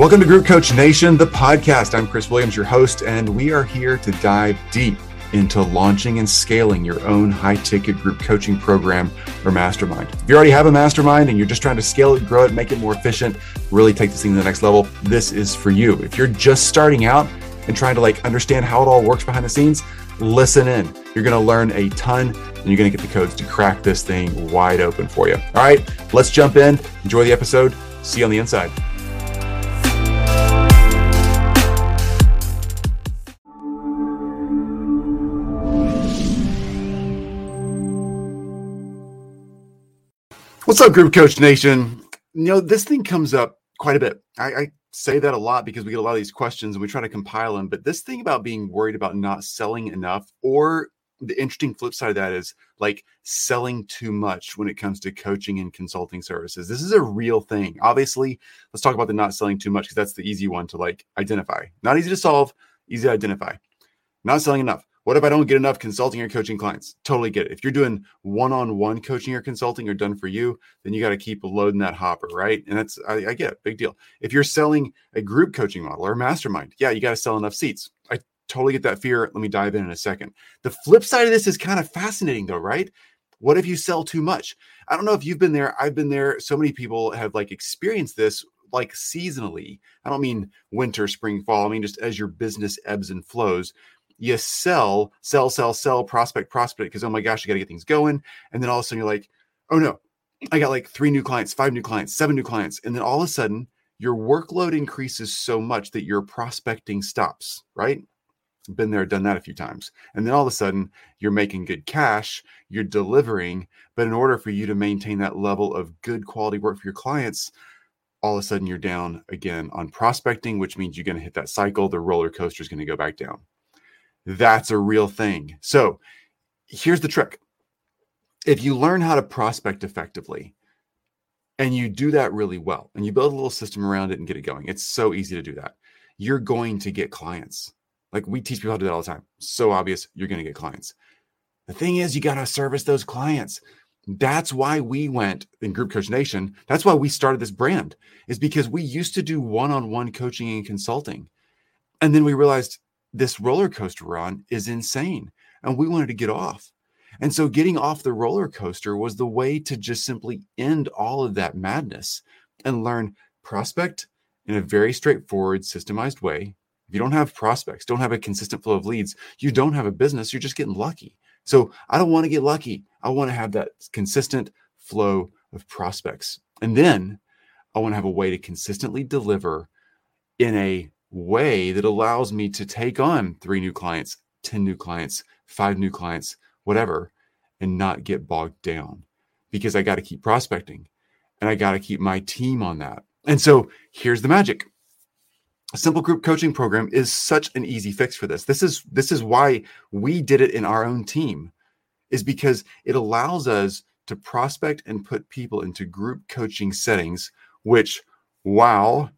Welcome to Group Coach Nation, the podcast. I'm Chris Williams, your host, and we are here to dive deep into launching and scaling your own high ticket group coaching program or mastermind. If you already have a mastermind and you're just trying to scale it, grow it, make it more efficient, really take this thing to the next level, this is for you. If you're just starting out and trying to like understand how it all works behind the scenes, listen in. You're going to learn a ton and you're going to get the codes to crack this thing wide open for you. All right, let's jump in. Enjoy the episode. See you on the inside. What's up, Group Coach Nation? You know, this thing comes up quite a bit. I, I, say that a lot because we get a lot of these questions and we try to compile them. But this thing about being worried about not selling enough, or the interesting flip side of that is like selling too much when it comes to coaching and consulting services. This is a real thing. Obviously, let's talk about the not selling too much because that's the easy one to like identify. Not easy to solve, easy to identify. Not selling enough. What if I don't get enough consulting or coaching clients? Totally get it. If you're doing one-on-one coaching or consulting or done for you, then you got to keep loading that hopper, right? And that's I, I get it, big deal. If you're selling a group coaching model or a mastermind, yeah, you got to sell enough seats. I totally get that fear. Let me dive in in a second. The flip side of this is kind of fascinating, though, right? What if you sell too much? I don't know if you've been there. I've been there. So many people have like experienced this like seasonally. I don't mean winter, spring, fall. I mean just as your business ebbs and flows you sell, sell, sell, sell, prospect, prospect, because oh my gosh, you got to get things going. And then all of a sudden you're like, oh no, I got like three new clients, five new clients, seven new clients. And then all of a sudden your workload increases so much that your prospecting stops, right? Been there, done that a few times. And then all of a sudden you're making good cash, you're delivering. But in order for you to maintain that level of good quality work for your clients, all of a sudden you're down again on prospecting, which means you're going to hit that cycle. The roller coaster is going to go back down. That's a real thing. So here's the trick if you learn how to prospect effectively, and you do that really well, and you build a little system around it and get it going, it's so easy to do that. You're going to get clients. Like we teach people how to do that all the time. So obvious, you're going to get clients. The thing is, you got to service those clients. That's why we went in Group Coach Nation. That's why we started this brand, is because we used to do one on one coaching and consulting. And then we realized this roller coaster we're on is insane. And we wanted to get off. And so getting off the roller coaster was the way to just simply end all of that madness and learn prospect in a very straightforward, systemized way. If you don't have prospects, don't have a consistent flow of leads, you don't have a business, you're just getting lucky. So I don't want to get lucky. I want to have that consistent flow of prospects. And then I want to have a way to consistently deliver in a way that allows me to take on three new clients, 10 new clients, five new clients, whatever, and not get bogged down because I got to keep prospecting and I got to keep my team on that. And so here's the magic. A simple group coaching program is such an easy fix for this. This is this is why we did it in our own team is because it allows us to prospect and put people into group coaching settings which wow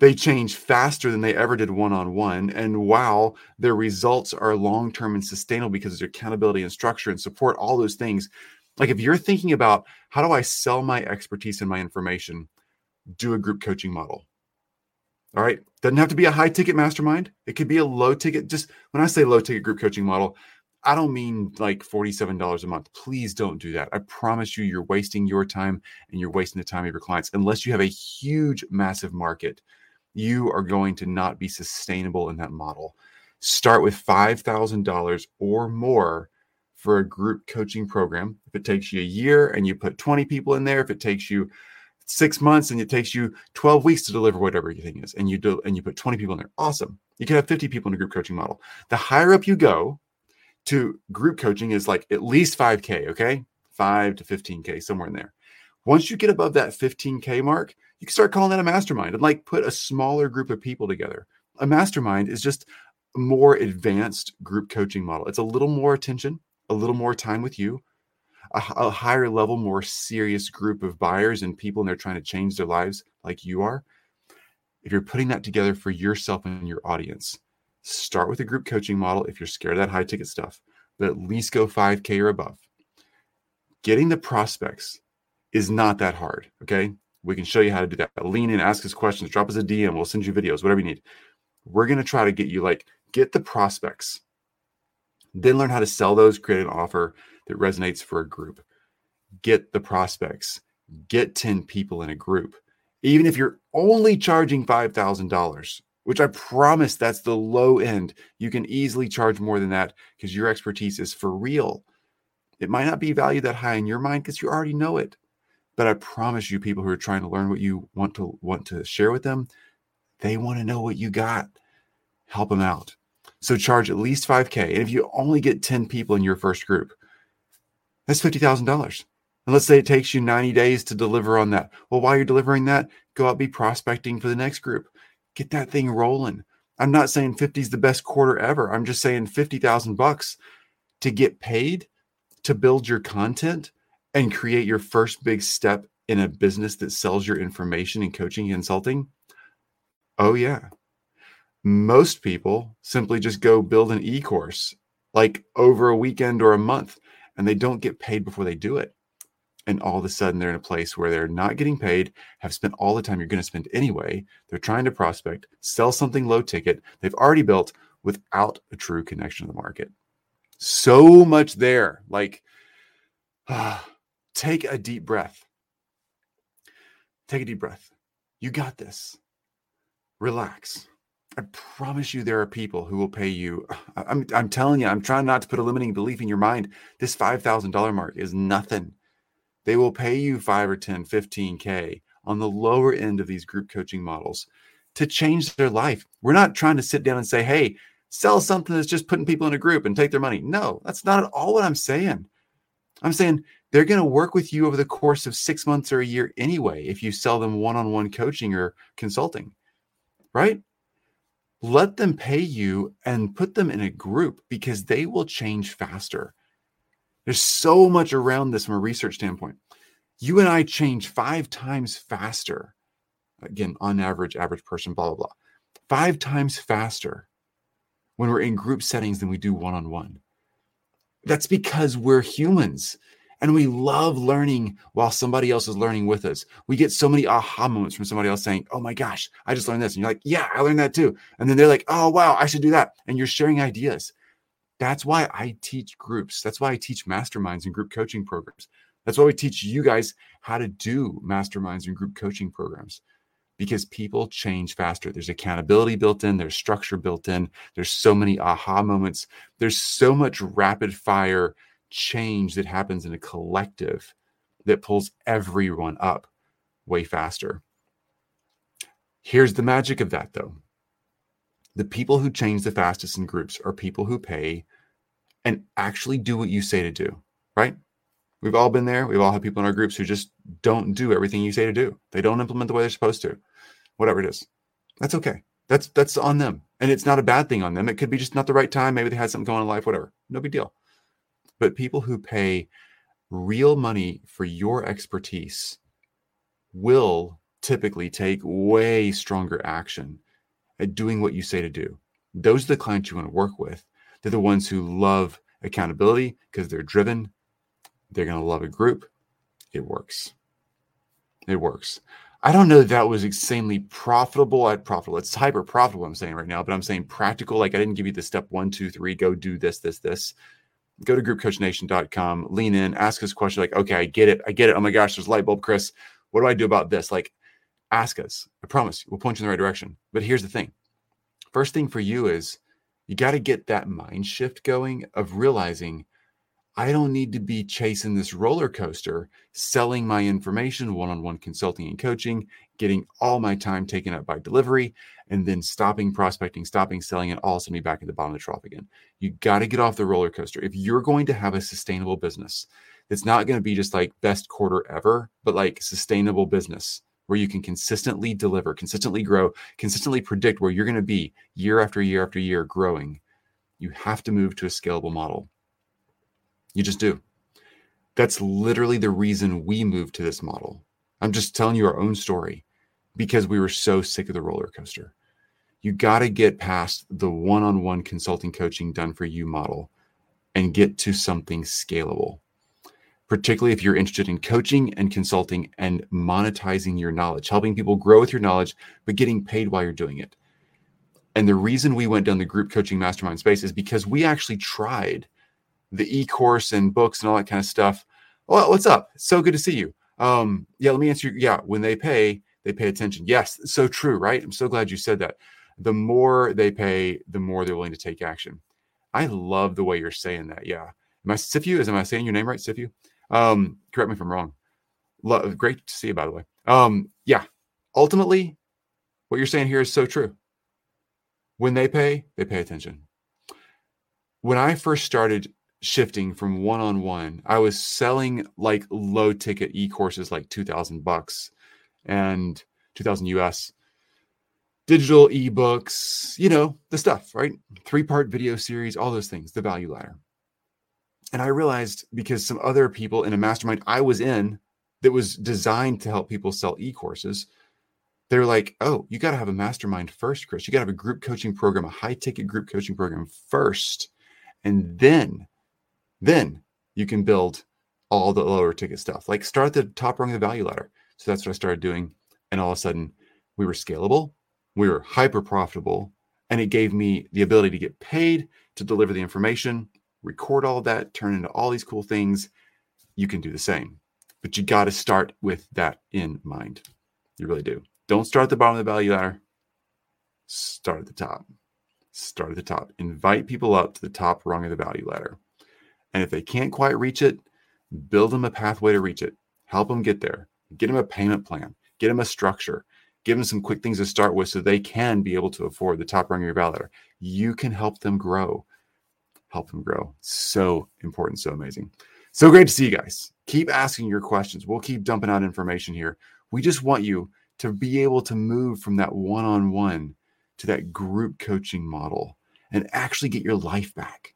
they change faster than they ever did one on one. And wow, their results are long term and sustainable because of their accountability and structure and support, all those things. Like if you're thinking about how do I sell my expertise and my information, do a group coaching model. All right. Doesn't have to be a high ticket mastermind. It could be a low ticket. Just when I say low ticket group coaching model, I don't mean like $47 a month. Please don't do that. I promise you, you're wasting your time and you're wasting the time of your clients unless you have a huge, massive market you are going to not be sustainable in that model. Start with $5,000 or more for a group coaching program. If it takes you a year and you put 20 people in there, if it takes you six months and it takes you 12 weeks to deliver whatever your thing is, and you do and you put 20 people in there, awesome. You can have 50 people in a group coaching model. The higher up you go to group coaching is like at least 5K, okay? Five to 15K, somewhere in there. Once you get above that 15K mark, you can start calling that a mastermind and like put a smaller group of people together. A mastermind is just a more advanced group coaching model. It's a little more attention, a little more time with you, a, a higher level, more serious group of buyers and people, and they're trying to change their lives like you are. If you're putting that together for yourself and your audience, start with a group coaching model if you're scared of that high ticket stuff, but at least go 5K or above. Getting the prospects is not that hard. Okay We can show you how to do that. Lean in, ask us questions, drop us a DM. We'll send you videos, whatever you need. We're going to try to get you like, get the prospects, then learn how to sell those, create an offer that resonates for a group. Get the prospects, get 10 people in a group. Even if you're only charging $5,000, which I promise that's the low end, you can easily charge more than that because your expertise is for real. It might not be valued that high in your mind because you already know it. But I promise you, people who are trying to learn what you want to want to share with them, they want to know what you got. Help them out. So charge at least 5K. And if you only get 10 people in your first group, that's $50,000. And let's say it takes you 90 days to deliver on that. Well, while you're delivering that, go out be prospecting for the next group. Get that thing rolling. I'm not saying 50 is the best quarter ever. I'm just saying 50,000 bucks to get paid to build your content and create your first big step in a business that sells your information and coaching and consulting? Oh, yeah. Most people simply just go build an e course like over a weekend or a month, and they don't get paid before they do it. And all of a sudden, they're in a place where they're not getting paid, have spent all the time you're going to spend anyway. They're trying to prospect, sell something low ticket they've already built without a true connection to the market. So much there. Like, ah, Take a deep breath. Take a deep breath. You got this. Relax. I promise you, there are people who will pay you. I'm, I'm telling you, I'm trying not to put a limiting belief in your mind. This $5,000 mark is nothing. They will pay you five or 10, 15K on the lower end of these group coaching models to change their life. We're not trying to sit down and say, hey, sell something that's just putting people in a group and take their money. No, that's not at all what I'm saying. I'm saying they're going to work with you over the course of six months or a year anyway if you sell them one on one coaching or consulting, right? Let them pay you and put them in a group because they will change faster. There's so much around this from a research standpoint. You and I change five times faster. Again, on average, average person, blah, blah, blah. Five times faster when we're in group settings than we do one on one. That's because we're humans and we love learning while somebody else is learning with us. We get so many aha moments from somebody else saying, Oh my gosh, I just learned this. And you're like, Yeah, I learned that too. And then they're like, Oh, wow, I should do that. And you're sharing ideas. That's why I teach groups. That's why I teach masterminds and group coaching programs. That's why we teach you guys how to do masterminds and group coaching programs because people change faster. There's accountability built in, there's structure built in, there's so many aha moments, there's so much rapid fire change that happens in a collective that pulls everyone up way faster. Here's the magic of that, though the people who change the fastest in groups are people who pay and actually do what you say to do, right? We've all been there. We've all had people in our groups who just don't do everything you say to do. They don't implement the way they're supposed to. Whatever it is. That's okay. That's that's on them. And it's not a bad thing on them. It could be just not the right time. Maybe they had something going on in life, whatever. No big deal. But people who pay real money for your expertise will typically take way stronger action at doing what you say to do. Those are the clients you want to work with. They're the ones who love accountability because they're driven, they're going to love a group. It works. It works. I don't know that that was insanely profitable at profitable. It's hyper profitable, I'm saying right now, but I'm saying practical. Like I didn't give you the step one, two, three, go do this, this, this. Go to groupcoachnation.com, lean in, ask us questions like, okay, I get it. I get it. Oh my gosh, there's light bulb, Chris. What do I do about this? Like, ask us. I promise we'll point you in the right direction. But here's the thing first thing for you is you got to get that mind shift going of realizing I don't need to be chasing this roller coaster, selling my information, one on one consulting and coaching, getting all my time taken up by delivery, and then stopping prospecting, stopping selling, and all sudden be back at the bottom of the trough again. You got to get off the roller coaster. If you're going to have a sustainable business, it's not going to be just like best quarter ever, but like sustainable business where you can consistently deliver, consistently grow, consistently predict where you're going to be year after year after year growing. You have to move to a scalable model. You just do. That's literally the reason we moved to this model. I'm just telling you our own story because we were so sick of the roller coaster. You got to get past the one on one consulting coaching done for you model and get to something scalable. particularly if you're interested in coaching and consulting and monetizing your knowledge, helping people grow with your knowledge, but getting paid while you're doing it. And the reason we went down the group coaching mastermind space is because we actually tried the e-course and books and all that kind of stuff. Well, what's up? So good to see you. Um, yeah, let me answer. Yeah, when they pay, they pay attention. Yes, so true, right? I'm so glad you said that. The more they pay, the more they're willing to take action. I love the way you're saying that. Yeah. Am I Sifu? Is am I saying your name right, Sifu? Um, correct me if I'm wrong. Love, great to see you, by the way. Um, yeah. Ultimately, what you're saying here is so true. When they pay, they pay attention. When I first started shifting from one on one, I was selling like low ticket e courses, like 2000 bucks and 2000 US, digital ebooks, you know, the stuff, right? Three part video series, all those things, the value ladder. And I realized because some other people in a mastermind I was in that was designed to help people sell e courses, they're like, oh, you got to have a mastermind first, Chris. You got to have a group coaching program, a high ticket group coaching program first. And then, then you can build all the lower ticket stuff. Like start at the top rung of the value ladder. So that's what I started doing. And all of a sudden, we were scalable, we were hyper profitable, and it gave me the ability to get paid to deliver the information, record all of that, turn into all these cool things. You can do the same, but you got to start with that in mind. You really do. Don't start at the bottom of the value ladder. Start at the top. Start at the top. Invite people up to the top rung of the value ladder. And if they can't quite reach it, build them a pathway to reach it. Help them get there. Get them a payment plan. Get them a structure. Give them some quick things to start with so they can be able to afford the top rung of your ladder. You can help them grow. Help them grow. So important. So amazing. So great to see you guys. Keep asking your questions. We'll keep dumping out information here. We just want you to be able to move from that one on one to that group coaching model and actually get your life back.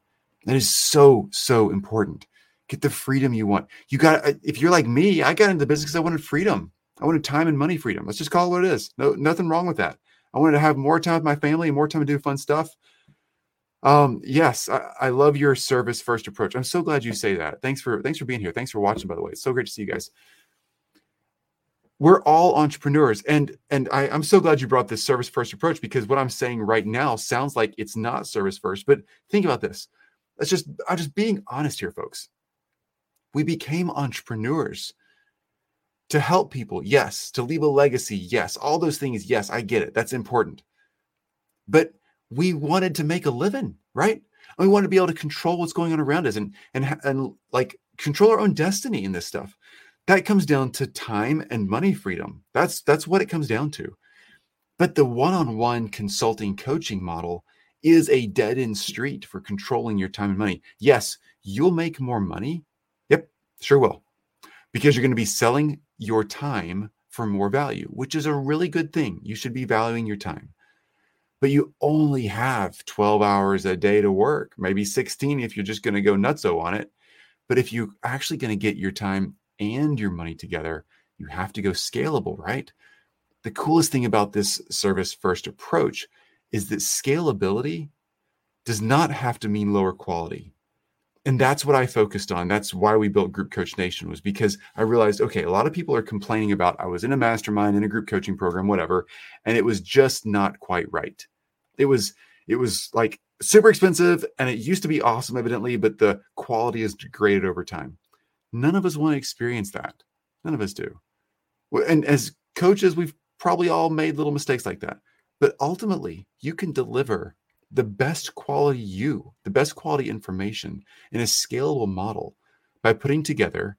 That is so, so important. Get the freedom you want. You got, uh, if you're like me, I got into business because I wanted freedom. I wanted time and money freedom. Let's just call it what it is. No, nothing wrong with that. I wanted to have more time with my family and more time to do fun stuff. Um, yes, I, I love your service first approach. I'm so glad you say that. Thanks for thanks for being here. Thanks for watching, by the way. It's so great to see you guys we're all entrepreneurs and and I, i'm so glad you brought this service first approach because what i'm saying right now sounds like it's not service first but think about this let's just i'm just being honest here folks. We became entrepreneurs to help people. Yes to leave a legacy. Yes all those things. Yes i get it. That's important. But we wanted to make a living right? And we wanted to be able to control what's going on around us and and and like control our own destiny in this stuff. That comes down to time and money freedom. That's that's what it comes down to. But the one-on-one consulting coaching model is a dead-end street for controlling your time and money. Yes, you'll make more money. Yep, sure will. Because you're going to be selling your time for more value, which is a really good thing. You should be valuing your time. But you only have 12 hours a day to work, maybe 16 if you're just going to go nutso on it. But if you're actually going to get your time and your money together, you have to go scalable, right? The coolest thing about this service first approach is that scalability does not have to mean lower quality. And that's what I focused on. That's why we built Group Coach Nation was because I realized, okay, a lot of people are complaining about I was in a mastermind, in a group coaching program, whatever, and it was just not quite right. It was it was like super expensive and it used to be awesome evidently, but the quality is degraded over time. None of us want to experience that. None of us do. And as coaches, we've probably all made little mistakes like that. But ultimately, you can deliver the best quality you, the best quality information in a scalable model by putting together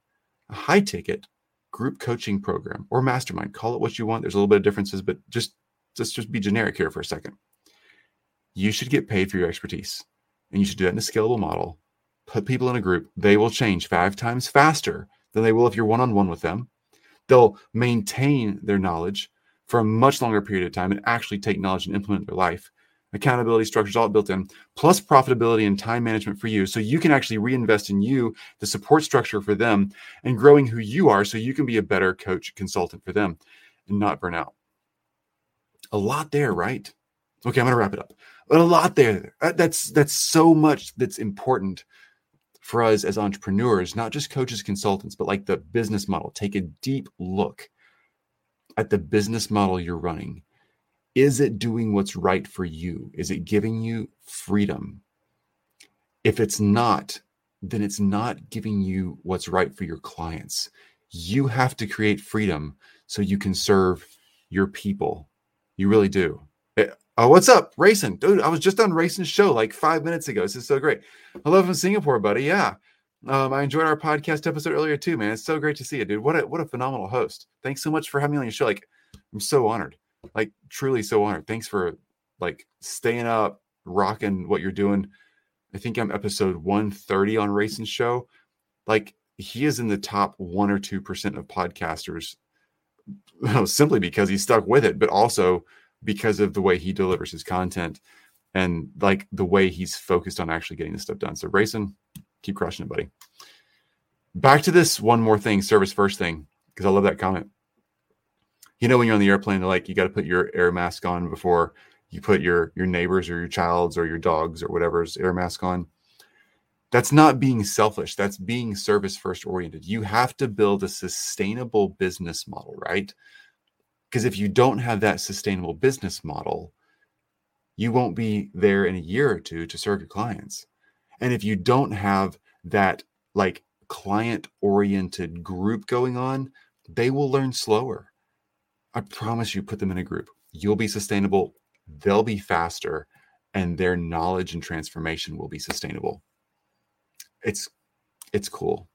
a high ticket group coaching program or mastermind. Call it what you want. There's a little bit of differences, but just let's just be generic here for a second. You should get paid for your expertise, and you should do that in a scalable model put people in a group, they will change five times faster than they will if you're one on one with them. They'll maintain their knowledge for a much longer period of time and actually take knowledge and implement their life. Accountability structures all built in, plus profitability and time management for you. So you can actually reinvest in you, the support structure for them, and growing who you are so you can be a better coach, consultant for them and not burn out. A lot there, right? Okay, I'm to wrap it up. But a lot there. Uh, that's that's so much that's important for us as entrepreneurs, not just coaches, consultants, but like the business model. Take a deep look at the business model you're running. Is it doing what's right for you? Is it giving you freedom? If it's not, then it's not giving you what's right for your clients. You have to create freedom so you can serve your people. You really do. Eh, oh, what's up, Rayson? Dude, I was just on Rayson's show like five minutes ago. This is so great. Hello from Singapore, buddy. Yeah. Um, I enjoyed our podcast episode earlier too, man. It's so great to see you, dude. What a what a phenomenal host. Thanks so much for having me on your show. Like, I'm so honored. Like, truly so honored. Thanks for like staying up, rocking what you're doing. I think I'm episode 130 on Rayson Show. Like, he is in the top one or two percent of podcasters, simply because he stuck with it, but also because of the way he delivers his content and like the way he's focused on actually getting this stuff done. So, Rayson, keep crushing it, buddy. Back to this one more thing, service first thing, because I love that comment. You know, when you're on the airplane, they're like you got to put your air mask on before you put your your neighbors or your child's or your dogs or whatever's air mask on. That's not being selfish. That's being service first oriented. You have to build a sustainable business model, right? Because if you don't have that sustainable business model, you won't be there in a year or two to serve your clients. And if you don't have that like client oriented group going on, they will learn slower. I promise you, put them in a group. You'll be sustainable, they'll be faster, and their knowledge and transformation will be sustainable. It's it's cool.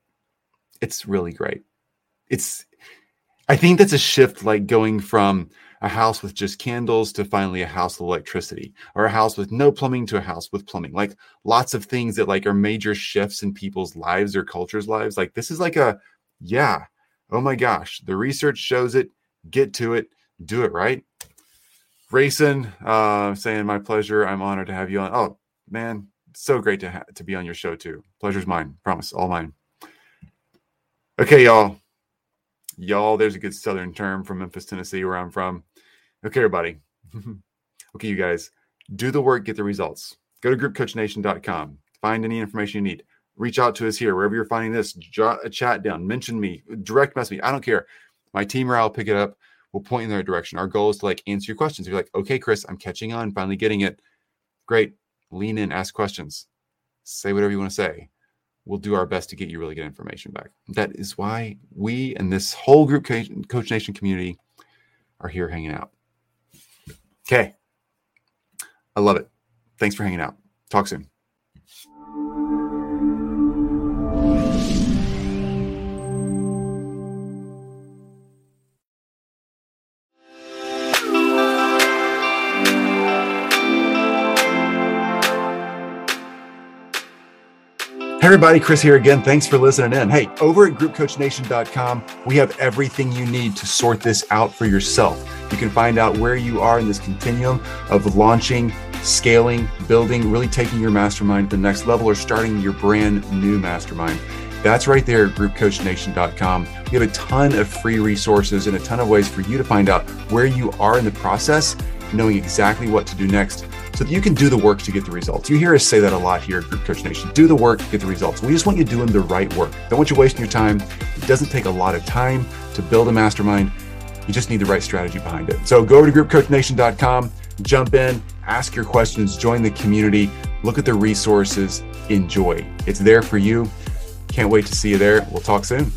It's really great. It's I think that's a shift like going from a house with just candles to finally a house with electricity or a house with no plumbing to a house with plumbing. Like lots of things that like are major shifts in people's lives or cultures lives. Like this is like a yeah oh my gosh the research shows it. Get to it. Do it right? Rayson uh saying my pleasure. I'm honored to have you on. Oh man so great to ha- to be on your show too. Pleasure's mine. Promise all mine. Okay y'all y'all there's a good southern term from memphis tennessee where i'm from. Okay everybody. Okay you guys. Do the work get the results. Go to groupcoachnation.com find any information you need. Reach out to us here wherever you're finding this. Jot a chat down. Mention me. Direct message me. I don't care. My team or i'll pick it up. We'll point in the right direction. Our goal is to like answer your questions. You're like okay chris i'm catching on. Finally getting it. Great. Lean in. Ask questions. Say whatever you want to say we'll do our best to get you really good information back. That is why we and this whole group Coach Nation community are here hanging out. Okay. I love it. Thanks for hanging out. Talk soon. Everybody, Chris here again. Thanks for listening in. Hey, over at groupcoachnation.com, we have everything you need to sort this out for yourself. You can find out where you are in this continuum of launching, scaling, building, really taking your mastermind to the next level or starting your brand new mastermind. That's right there at groupcoachnation.com. We have a ton of free resources and a ton of ways for you to find out where you are in the process, knowing exactly what to do next so that you can do the work to get the results. You hear us say that a lot here at Group Coach Nation. Do the work, get the results. We just want you doing the right work. Don't want you wasting your time. It doesn't take a lot of time to build a mastermind. You just need the right strategy behind it. So go over to groupcoachnation.com, jump in, ask your questions, join the community, look at the resources, enjoy. It's there for you. Can't wait to see you there. We'll talk soon.